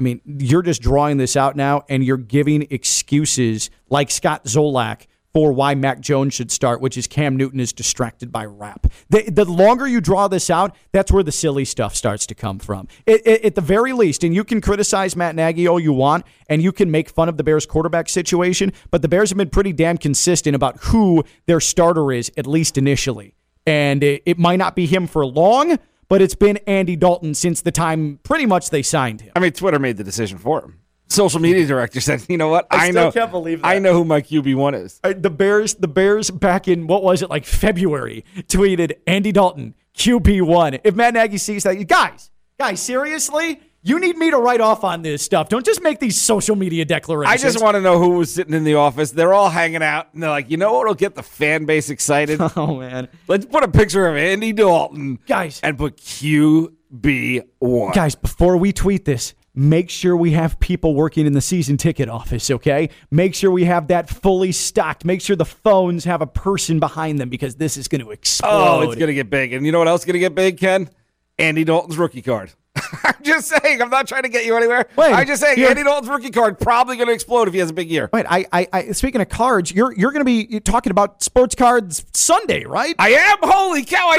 I mean, you're just drawing this out now, and you're giving excuses like Scott Zolak for why Mac Jones should start, which is Cam Newton is distracted by rap. The, the longer you draw this out, that's where the silly stuff starts to come from. It, it- at the very least, and you can criticize Matt Nagy all you want, and you can make fun of the Bears quarterback situation, but the Bears have been pretty damn consistent about who their starter is, at least initially. And it, it might not be him for long, but it's been Andy Dalton since the time pretty much they signed him. I mean, Twitter made the decision for him. Social media director said, "You know what? I still know. can't believe that. I know who my QB one is." Uh, the Bears, the Bears back in what was it like February tweeted Andy Dalton QB one. If Matt Nagy sees that, guys, guys, seriously, you need me to write off on this stuff. Don't just make these social media declarations. I just want to know who was sitting in the office. They're all hanging out, and they're like, "You know what'll get the fan base excited? Oh man, Let's put a picture of Andy Dalton, Guys. and put QB one." guys, before we tweet this. Make sure we have people working in the season ticket office, okay? Make sure we have that fully stocked. Make sure the phones have a person behind them because this is going to explode. Oh, it's gonna get big, and you know what else is gonna get big, Ken? Andy Dalton's rookie card. I'm just saying. I'm not trying to get you anywhere. Wait, I'm just saying. you're- Andy Dalton's rookie card probably going to explode if he has a big year. Wait, I, I, I speaking of cards, you're you're going to be talking about sports cards Sunday, right? I am. Holy cow, I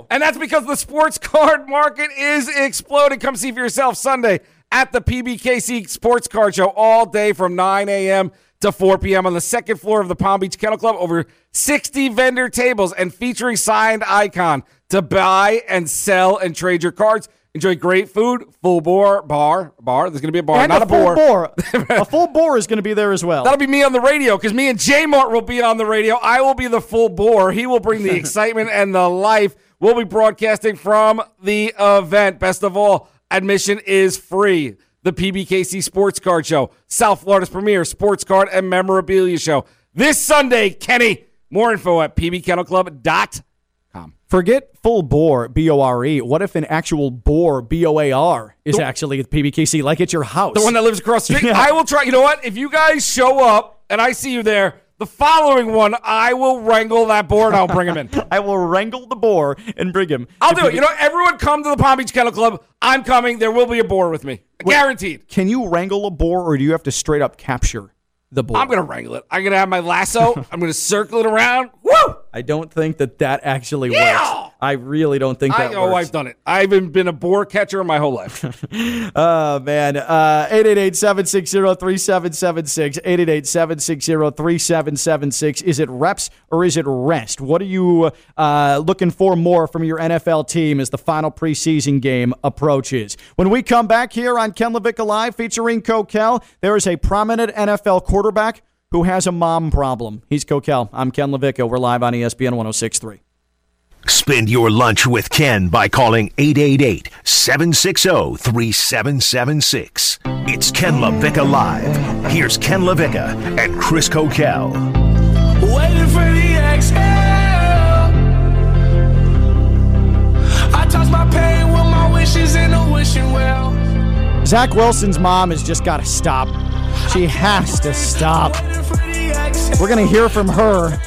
am. And that's because the sports card market is exploding. Come see for yourself Sunday at the PBKC Sports Card Show all day from 9 a.m. to 4 p.m. on the second floor of the Palm Beach Kennel Club. Over 60 vendor tables and featuring signed icon to buy and sell and trade your cards. Enjoy great food, full bore bar, bar. There's going to be a bar, and not a a, full bore. bore. a full bore is going to be there as well. That'll be me on the radio because me and J Mart will be on the radio. I will be the full bore. He will bring the excitement and the life. We'll be broadcasting from the event. Best of all, admission is free. The PBKC Sports Card Show, South Florida's premier sports card and memorabilia show. This Sunday, Kenny. More info at pbkennelclub.com. Forget full bore, B O R E. What if an actual bore, B O A R, is The- actually at PBKC, like at your house? The one that lives across the street. Yeah. I will try. You know what? If you guys show up and I see you there, the following one, I will wrangle that board. I'll bring him in. I will wrangle the boar and bring him. I'll do it. PB You know, everyone come to the Palm Beach Kennel Club. I'm coming. There will be a boar with me. Guaranteed. Can you wrangle a boar, or do you have to straight up capture the boar? I'm going to wrangle it. I'm going to have my lasso. I'm going to circle it around. Woo! I don't think that that actually Yeah! works. I really don't think I, that oh, works. I've done it. I've been, been a boar catcher my whole life. Oh, man. Uh, 888-760-3776. 888-760-3776. Is it reps or is it rest? What are you uh, looking for more from your NFL team as the final preseason game approaches? When we come back here on Ken LaVicka Live featuring Coquel, there is a prominent NFL quarterback who has a mom problem. He's Coquel. I'm Ken LaVicka. We're live on ESPN 1063. Spend your lunch with Ken by calling 888 760 3776. It's Ken LaVicka Live. Here's Ken LaVicka and Chris Coquel. Waiting for the exhale. I toss my pain with my wishes in a wishing well. Zach Wilson's mom has just got to stop. She has to stop. We're going to hear from her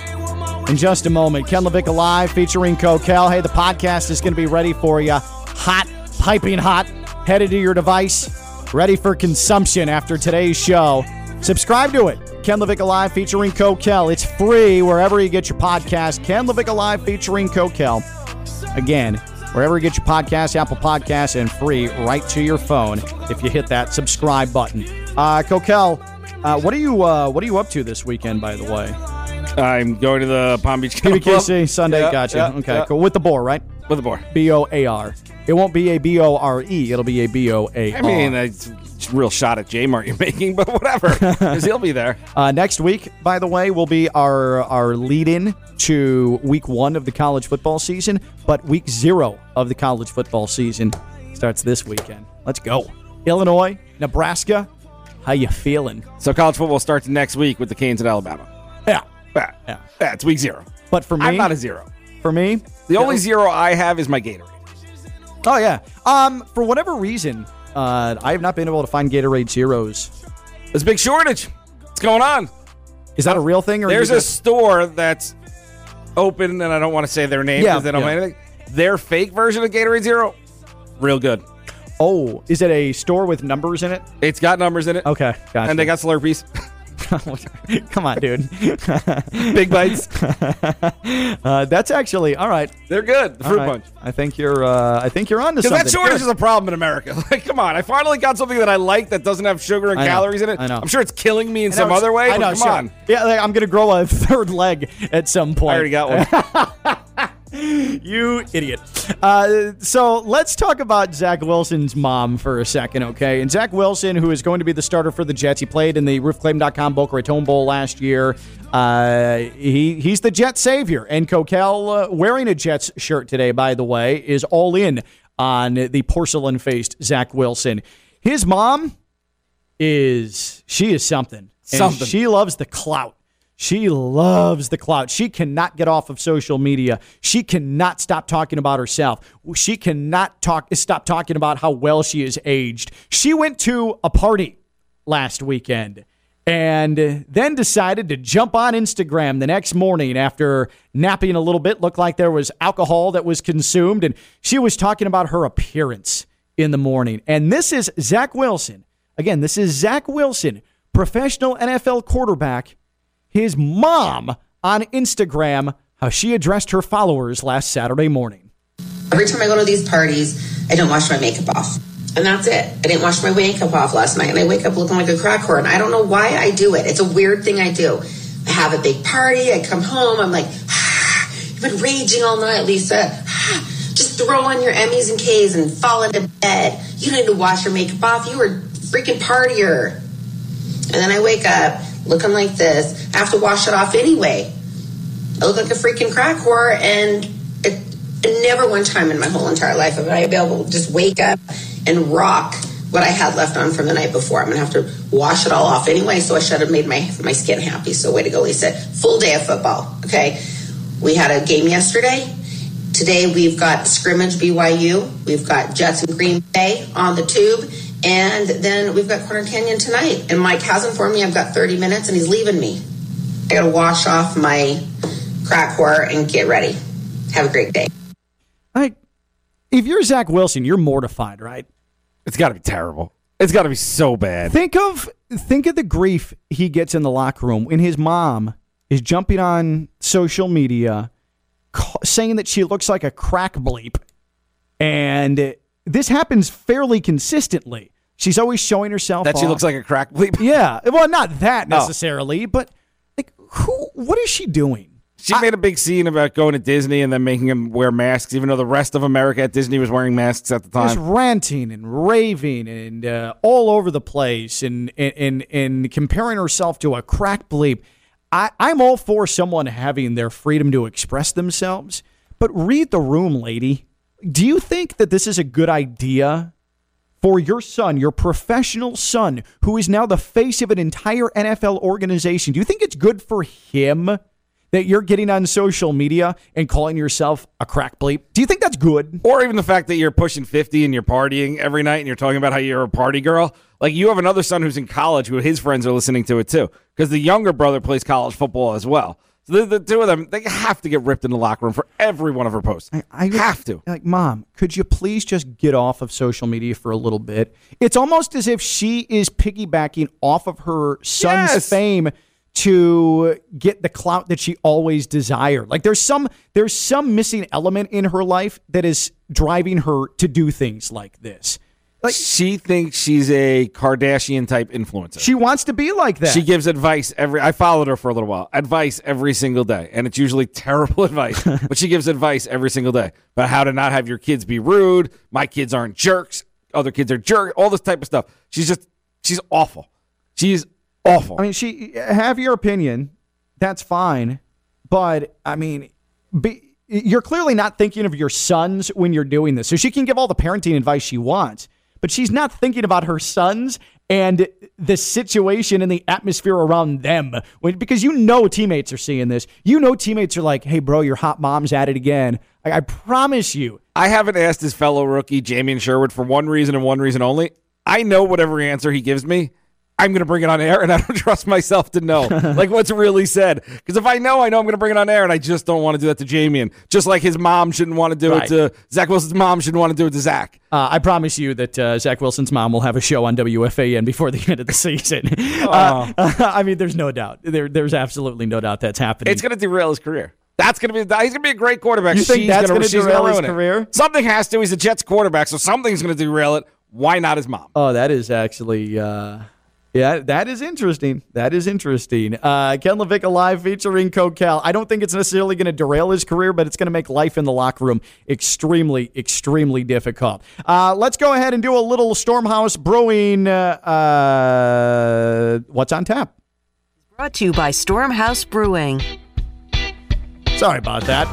in just a moment. Ken LaVicka Live featuring Coquel. Hey, the podcast is going to be ready for you. Hot, piping hot, headed to your device, ready for consumption after today's show. Subscribe to it. Ken LaVicka Live featuring Coquel. It's free wherever you get your podcast. Ken LaVicka Live featuring Coquel. Again, wherever you get your podcast, Apple Podcasts, and free right to your phone if you hit that subscribe button. Uh, Coquel, uh, what are you uh, what are you up to this weekend? By the way, I'm going to the Palm Beach Kennel Club. PBKC Sunday. Yeah, gotcha. yeah, okay, yeah. cool. With the boar, right? With the boar. B O A R. It won't be a B O R E. It'll be a B O A R. I mean, it's a real shot at J Mart you're making, but whatever. Because he'll be there. Uh, next week, by the way, will be our our lead in to week one of the college football season, but week zero of the college football season starts this weekend. Let's go. Illinois, Nebraska. How you feeling? So college football starts next week with the Canes at Alabama. Yeah. Yeah. Yeah. Yeah, it's week zero. But for me, I'm not a zero. for me, The only zero I have is my Gatorade. Oh yeah. Um, for whatever reason, uh, I have not been able to find Gatorade zeros. There's a big shortage. What's going on? Is that a real thing? Or There's a store that's open, and I don't want to say their name Yeah, because they don't yeah. anything. Their fake version of Gatorade Zero, real good. oh, is it a store with numbers in it? It's got numbers in it. Okay, gotcha. And they got Slurpees, Come on, dude. big bites. uh, that's actually all right. They're good. The fruit right. punch. I think you're. Uh, I think you're on to Because something. that shortage is a problem in America. Like, come on. I finally got something that I like that doesn't have sugar and calories in it. I know. I'm sure it's killing me in some other way. I know. come sure. on. Yeah, like, I'm gonna grow a third leg at some point. I already got one. You idiot. Uh, so let's talk about Zach Wilson's mom for a second, okay? And Zach Wilson, who is going to be the starter for the Jets, he played in the roofclaim.com Boca Raton Bowl last year. Uh, he he's the Jet savior. And Coquel, uh, wearing a Jets shirt today, by the way, is all in on the porcelain faced Zach Wilson. His mom is she is something. And Something. She loves the clout. She loves the clout. She cannot get off of social media. She cannot stop talking about herself. She cannot talk stop talking about how well she is aged. She went to a party last weekend and then decided to jump on Instagram the next morning after napping a little bit. Looked like there was alcohol that was consumed, and she was talking about her appearance in the morning. And this is Zach Wilson. Again, this is Zach Wilson, professional NFL quarterback. His mom on Instagram, how she addressed her followers last Saturday morning. Every time I go to these parties, I don't wash my makeup off. And that's it. I didn't wash my makeup off last night, and I wake up looking like a crack whore. And I don't know why I do it. It's a weird thing I do. I have a big party. I come home. I'm like, ah, you've been raging all night, Lisa. Ah, just throw on your Emmys and K's and fall into bed. You don't need to wash your makeup off. You were freaking partier. And then I wake up looking like this. I have to wash it off anyway. I look like a freaking crack whore, and it, it never one time in my whole entire life have I been able to just wake up and rock what I had left on from the night before. I'm gonna have to wash it all off anyway, so I should have made my my skin happy. So way to go, Lisa. Full day of football. Okay. We had a game yesterday. Today we've got scrimmage BYU. We've got Jets and Green Bay on the tube. And then we've got Corner Canyon tonight. And Mike has informed me I've got 30 minutes and he's leaving me. I gotta wash off my crack whore and get ready. Have a great day. I, if you're Zach Wilson, you're mortified, right? It's got to be terrible. It's got to be so bad. Think of think of the grief he gets in the locker room when his mom is jumping on social media saying that she looks like a crack bleep. And this happens fairly consistently. She's always showing herself That she looks like a crack bleep. Yeah. Well, not that necessarily, but like who what is she doing? She made a big scene about going to Disney and then making him wear masks, even though the rest of America at Disney was wearing masks at the time. Just ranting and raving and uh, all over the place and, and and and comparing herself to a crack bleep. I, I'm all for someone having their freedom to express themselves, but read the room, lady. Do you think that this is a good idea for your son, your professional son, who is now the face of an entire NFL organization? Do you think it's good for him that you're getting on social media and calling yourself a crack bleep? Do you think that's good? Or even the fact that you're pushing 50 and you're partying every night and you're talking about how you're a party girl. Like you have another son who's in college who his friends are listening to it too. Because the younger brother plays college football as well. So the, the two of them, they have to get ripped in the locker room for every one of her posts. I would- have to. Like, mom, could you please just get off of social media for a little bit? It's almost as if she is piggybacking off of her son's Yes. fame to get the clout that she always desired. Like there's some there's some missing element in her life that is driving her to do things like this. Like she thinks she's a Kardashian type influencer. She wants to be like that. She gives advice every. I followed her for a little while. Advice every single day, and it's usually terrible advice. but she gives advice every single day about how to not have your kids be rude. My kids aren't jerks. Other kids are jerks. All this type of stuff. She's just. She's awful. She's awful. I mean, she have your opinion. That's fine, but I mean, be, you're clearly not thinking of your sons when you're doing this. So she can give all the parenting advice she wants, but she's not thinking about her sons and the situation and the atmosphere around them. Because you know teammates are seeing this. You know teammates are like, "Hey, bro, your hot mom's at it again." I, I promise you. I haven't asked his fellow rookie Jamien Sherwood for one reason and one reason only. I know whatever answer he gives me, I'm going to bring it on air, and I don't trust myself to know like what's really said. Because if I know, I know I'm going to bring it on air, and I just don't want to do that to Jamie. And just like his mom shouldn't want to do Right. it to Zach Wilson's mom shouldn't want to do it to Zach. Uh, I promise you that uh, Zach Wilson's mom will have a show on WFAN before the end of the season. Uh, I mean, there's no doubt. There, there's absolutely no doubt that's happening. It's going to derail his career. That's going to be he's going to be a great quarterback. You think She's that's gonna- gonna derail his ruin it. career? Something has to. He's a Jets quarterback, so something's going to derail it. Why not his mom? Oh, that is actually, uh, yeah, that is interesting. That is interesting. Uh, Ken LaVicka live featuring Coquel. I don't think it's necessarily going to derail his career, but it's going to make life in the locker room extremely, extremely difficult. Uh, let's go ahead and do a little Stormhouse Brewing. Uh, uh, what's on tap? Brought to you by Stormhouse Brewing. Sorry about that.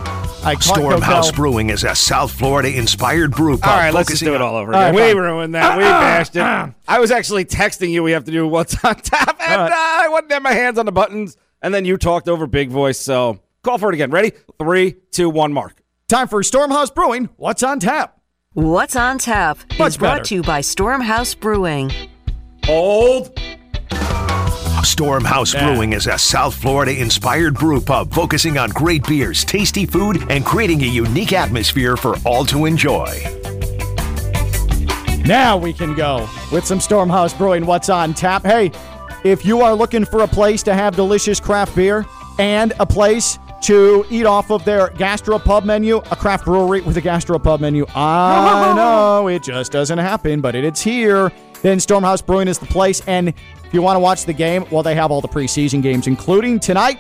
I Stormhouse Brewing is a South Florida inspired brew pub. All right, let's just do it all over again. right, we fine. ruined that. We bashed it. I was actually texting you. We have to do what's on tap, and uh, I wasn't have my hands on the buttons. And then you talked over big voice. So call for it again. Ready? Three, two, one. Mark. Time for Stormhouse Brewing. What's on tap? What's on tap is Much brought to you by Stormhouse Brewing. Hold. Stormhouse Brewing is a South Florida inspired brew pub focusing on great beers, tasty food, and creating a unique atmosphere for all to enjoy. Now we can go with some Stormhouse Brewing. What's on tap? Hey, if you are looking for a place to have delicious craft beer and a place to eat off of their gastropub menu, a craft brewery with a gastropub menu, I know it just doesn't happen, but it, it's here. Then Stormhouse Brewing is the place. And if you want to watch the game, well, they have all the preseason games, including tonight,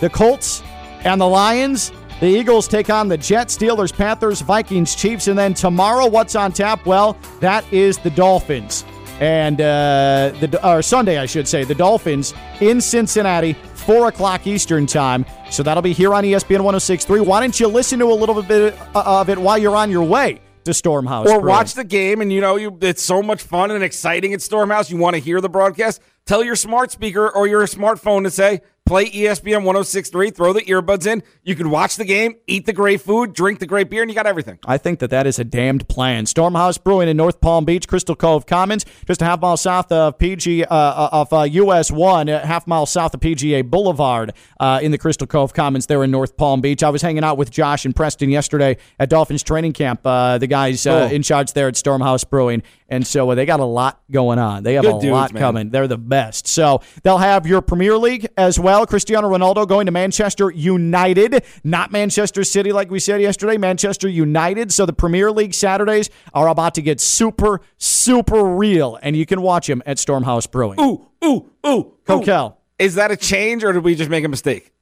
the Colts and the Lions. The Eagles take on the Jets, Steelers, Panthers, Vikings, Chiefs, and then tomorrow, what's on tap? Well, that is the Dolphins. And uh, the or Sunday, I should say, the Dolphins in Cincinnati, four o'clock Eastern time. So that'll be here on ESPN 106.3. Why don't you listen to a little bit of it while you're on your way to Stormhouse? Or Brewing? watch the game, and you know you it's so much fun and exciting at Stormhouse. You want to hear the broadcast? Tell your smart speaker or your smartphone to say play ESPN 106.3. Throw the earbuds in. You can watch the game, eat the great food, drink the great beer, and you got everything. I think that that is a damned plan. Stormhouse Brewing in North Palm Beach, Crystal Cove Commons, just a half mile south of PG uh, of uh, US One, a half mile south of PGA Boulevard uh, in the Crystal Cove Commons there in North Palm Beach. I was hanging out with Josh and Preston yesterday at Dolphins training camp. Uh, the guys uh, in charge there at Stormhouse Brewing, and so uh, they got a lot going on. They have Good a dudes, lot man. coming. They're the best. So they'll have your Premier League as well. Cristiano Ronaldo going to Manchester United, not Manchester City, like we said yesterday. Manchester United. So the Premier League Saturdays are about to get super, super real, and you can watch them at Stormhouse Brewing. Ooh, ooh, ooh. Coquel. Is that a change, or did we just make a mistake?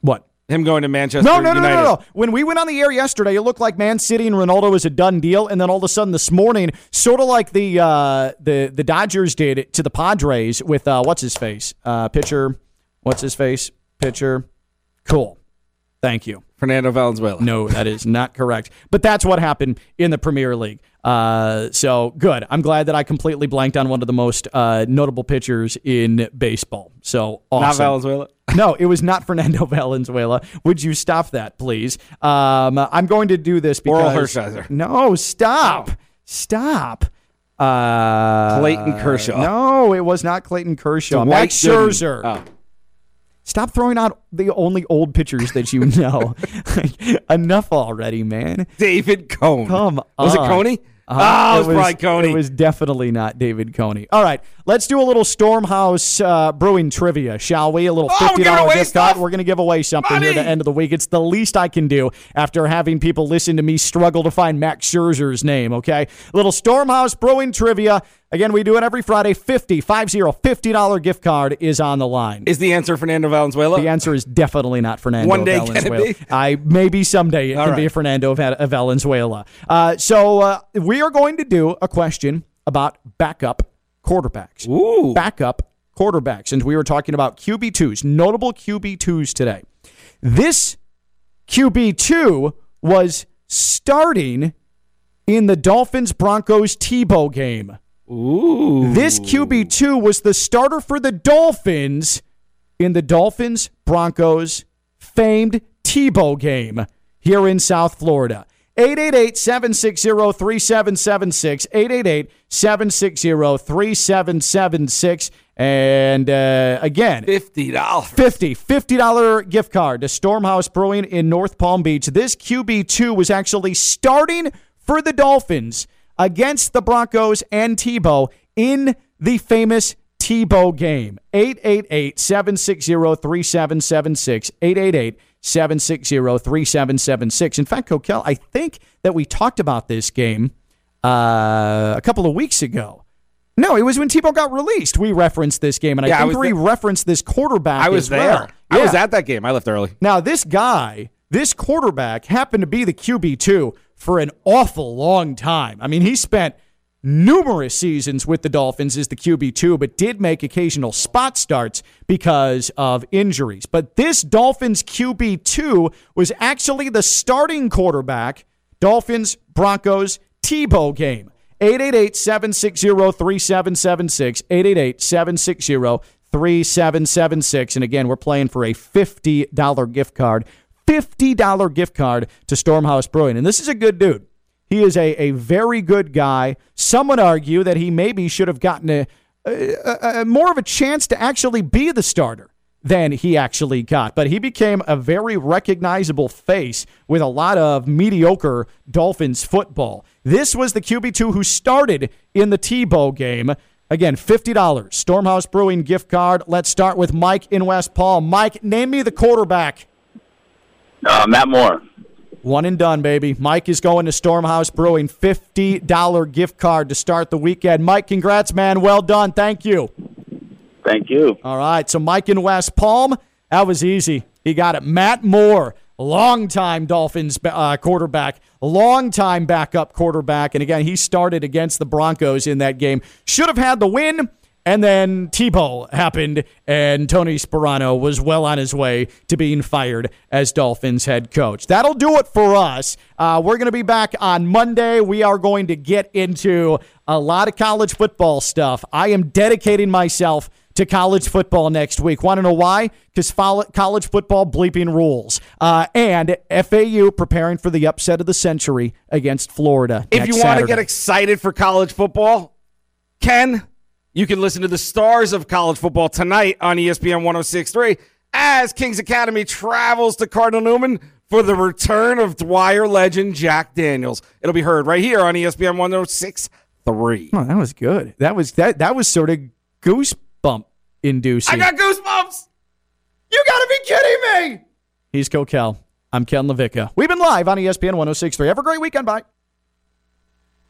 What? Him going to Manchester No, no, no, United. no, no, no. When we went on the air yesterday, it looked like Man City and Ronaldo was a done deal, and then all of a sudden this morning, sort of like the uh, the the Dodgers did to the Padres with uh, what's his face uh, pitcher, what's his face pitcher, cool. Thank you. Fernando Valenzuela. No, that is not correct. But that's what happened in the Premier League. Uh, so good. I'm glad that I completely blanked on one of the most uh, notable pitchers in baseball. So awesome. Not Valenzuela. No, it was not Fernando Valenzuela. Would you stop that, please? Um, I'm going to do this because Orel Hershiser. No, stop, stop. Uh, Clayton Kershaw. No, it was not Clayton Kershaw. Max. Scherzer. Oh. Stop throwing out the only old pitchers that you know. Enough already, man. David Cone. Come on. Was it. Coney? Uh, Ah, it was probably Coney. It was definitely not David Coney. All right, let's do a little Stormhouse uh, Brewing trivia, shall we? A little Oh, fifty dollar gift card. We're going to give away something here at the end of the week. It's the least I can do after having people listen to me struggle to find Max Scherzer's name. Okay, a little Stormhouse Brewing trivia. Again, we do it every Friday. 50, 50, $50 gift card is on the line. Is the answer Fernando Valenzuela? The answer is definitely not Fernando One day, can it Valenzuela. be? I maybe someday it All can be right. Fernando Va- Valenzuela. Uh, so uh, we are going to do a question about backup quarterbacks. Ooh. Backup quarterbacks. And we were talking about QB2s, notable QB2s today. This QB2 was starting in the Dolphins Broncos Tebow game. Ooh. This QB2 was the starter for the Dolphins in the Dolphins Broncos famed Tebow game here in South Florida. 888 760 3776. 888 760 3776. And uh, again, Fifty dollars. 50 $50 gift card to Stormhouse Brewing in North Palm Beach. This QB2 was actually starting for the Dolphins against the Broncos and Tebow in the famous Tebow game. 888 760 3776. 888 760 3776. In fact, Coquel, I think that we talked about this game uh, a couple of weeks ago. No, it was when Tebow got released. We referenced this game, and I Yeah, I think was we referenced this quarterback I was as there. well. I was at that game. I left early. Now, this guy, this quarterback, happened to be the QB2 for an awful long time. I mean, he spent numerous seasons with the Dolphins as the QB2, but did make occasional spot starts because of injuries. But this Dolphins QB2 was actually the starting quarterback, Dolphins Broncos Tebow game. 888 760 3776. 888 760 3776. And again, we're playing for a $50 gift card. $50 gift card to Stormhouse Brewing. And this is a good dude. He is a, a very good guy. Some would argue that he maybe should have gotten a, a, a, more of a chance to actually be the starter than he actually got. But he became a very recognizable face with a lot of mediocre Dolphins football. This was the QB2 who started in the Tebow game. Again, $50 Stormhouse Brewing gift card. Let's start with Mike in West Palm. Mike, name me the quarterback. Uh, Matt Moore. One and done, baby. Mike is going to Stormhouse Brewing. $50 gift card to start the weekend. Mike, congrats, man. Well done. Thank you. Thank you. All right. So, Mike in West Palm, that was easy. He got it. Matt Moore, longtime Dolphins uh, quarterback, longtime backup quarterback. And again, he started against the Broncos in that game. Should have had the win. And then Tebow happened, and Tony Sparano was well on his way to being fired as Dolphins head coach. That'll do it for us. Uh, we're going to be back on Monday. We are going to get into a lot of college football stuff. I am dedicating myself to college football next week. Want to know why? Because college football bleeping rules. Uh, and FAU preparing for the upset of the century against Florida. If you want to get excited for college football, Ken you can listen to the stars of college football tonight on ESPN 1063 as Kings Academy travels to Cardinal Newman for the return of Dwyer legend Jack Daniels. It'll be heard right here on ESPN 1063. Oh, that was good. That was that that was sort of goosebump inducing. I got goosebumps. You got to be kidding me. He's Coquel. I'm Ken LaVicka. We've been live on ESPN 1063. Have a great weekend. Bye.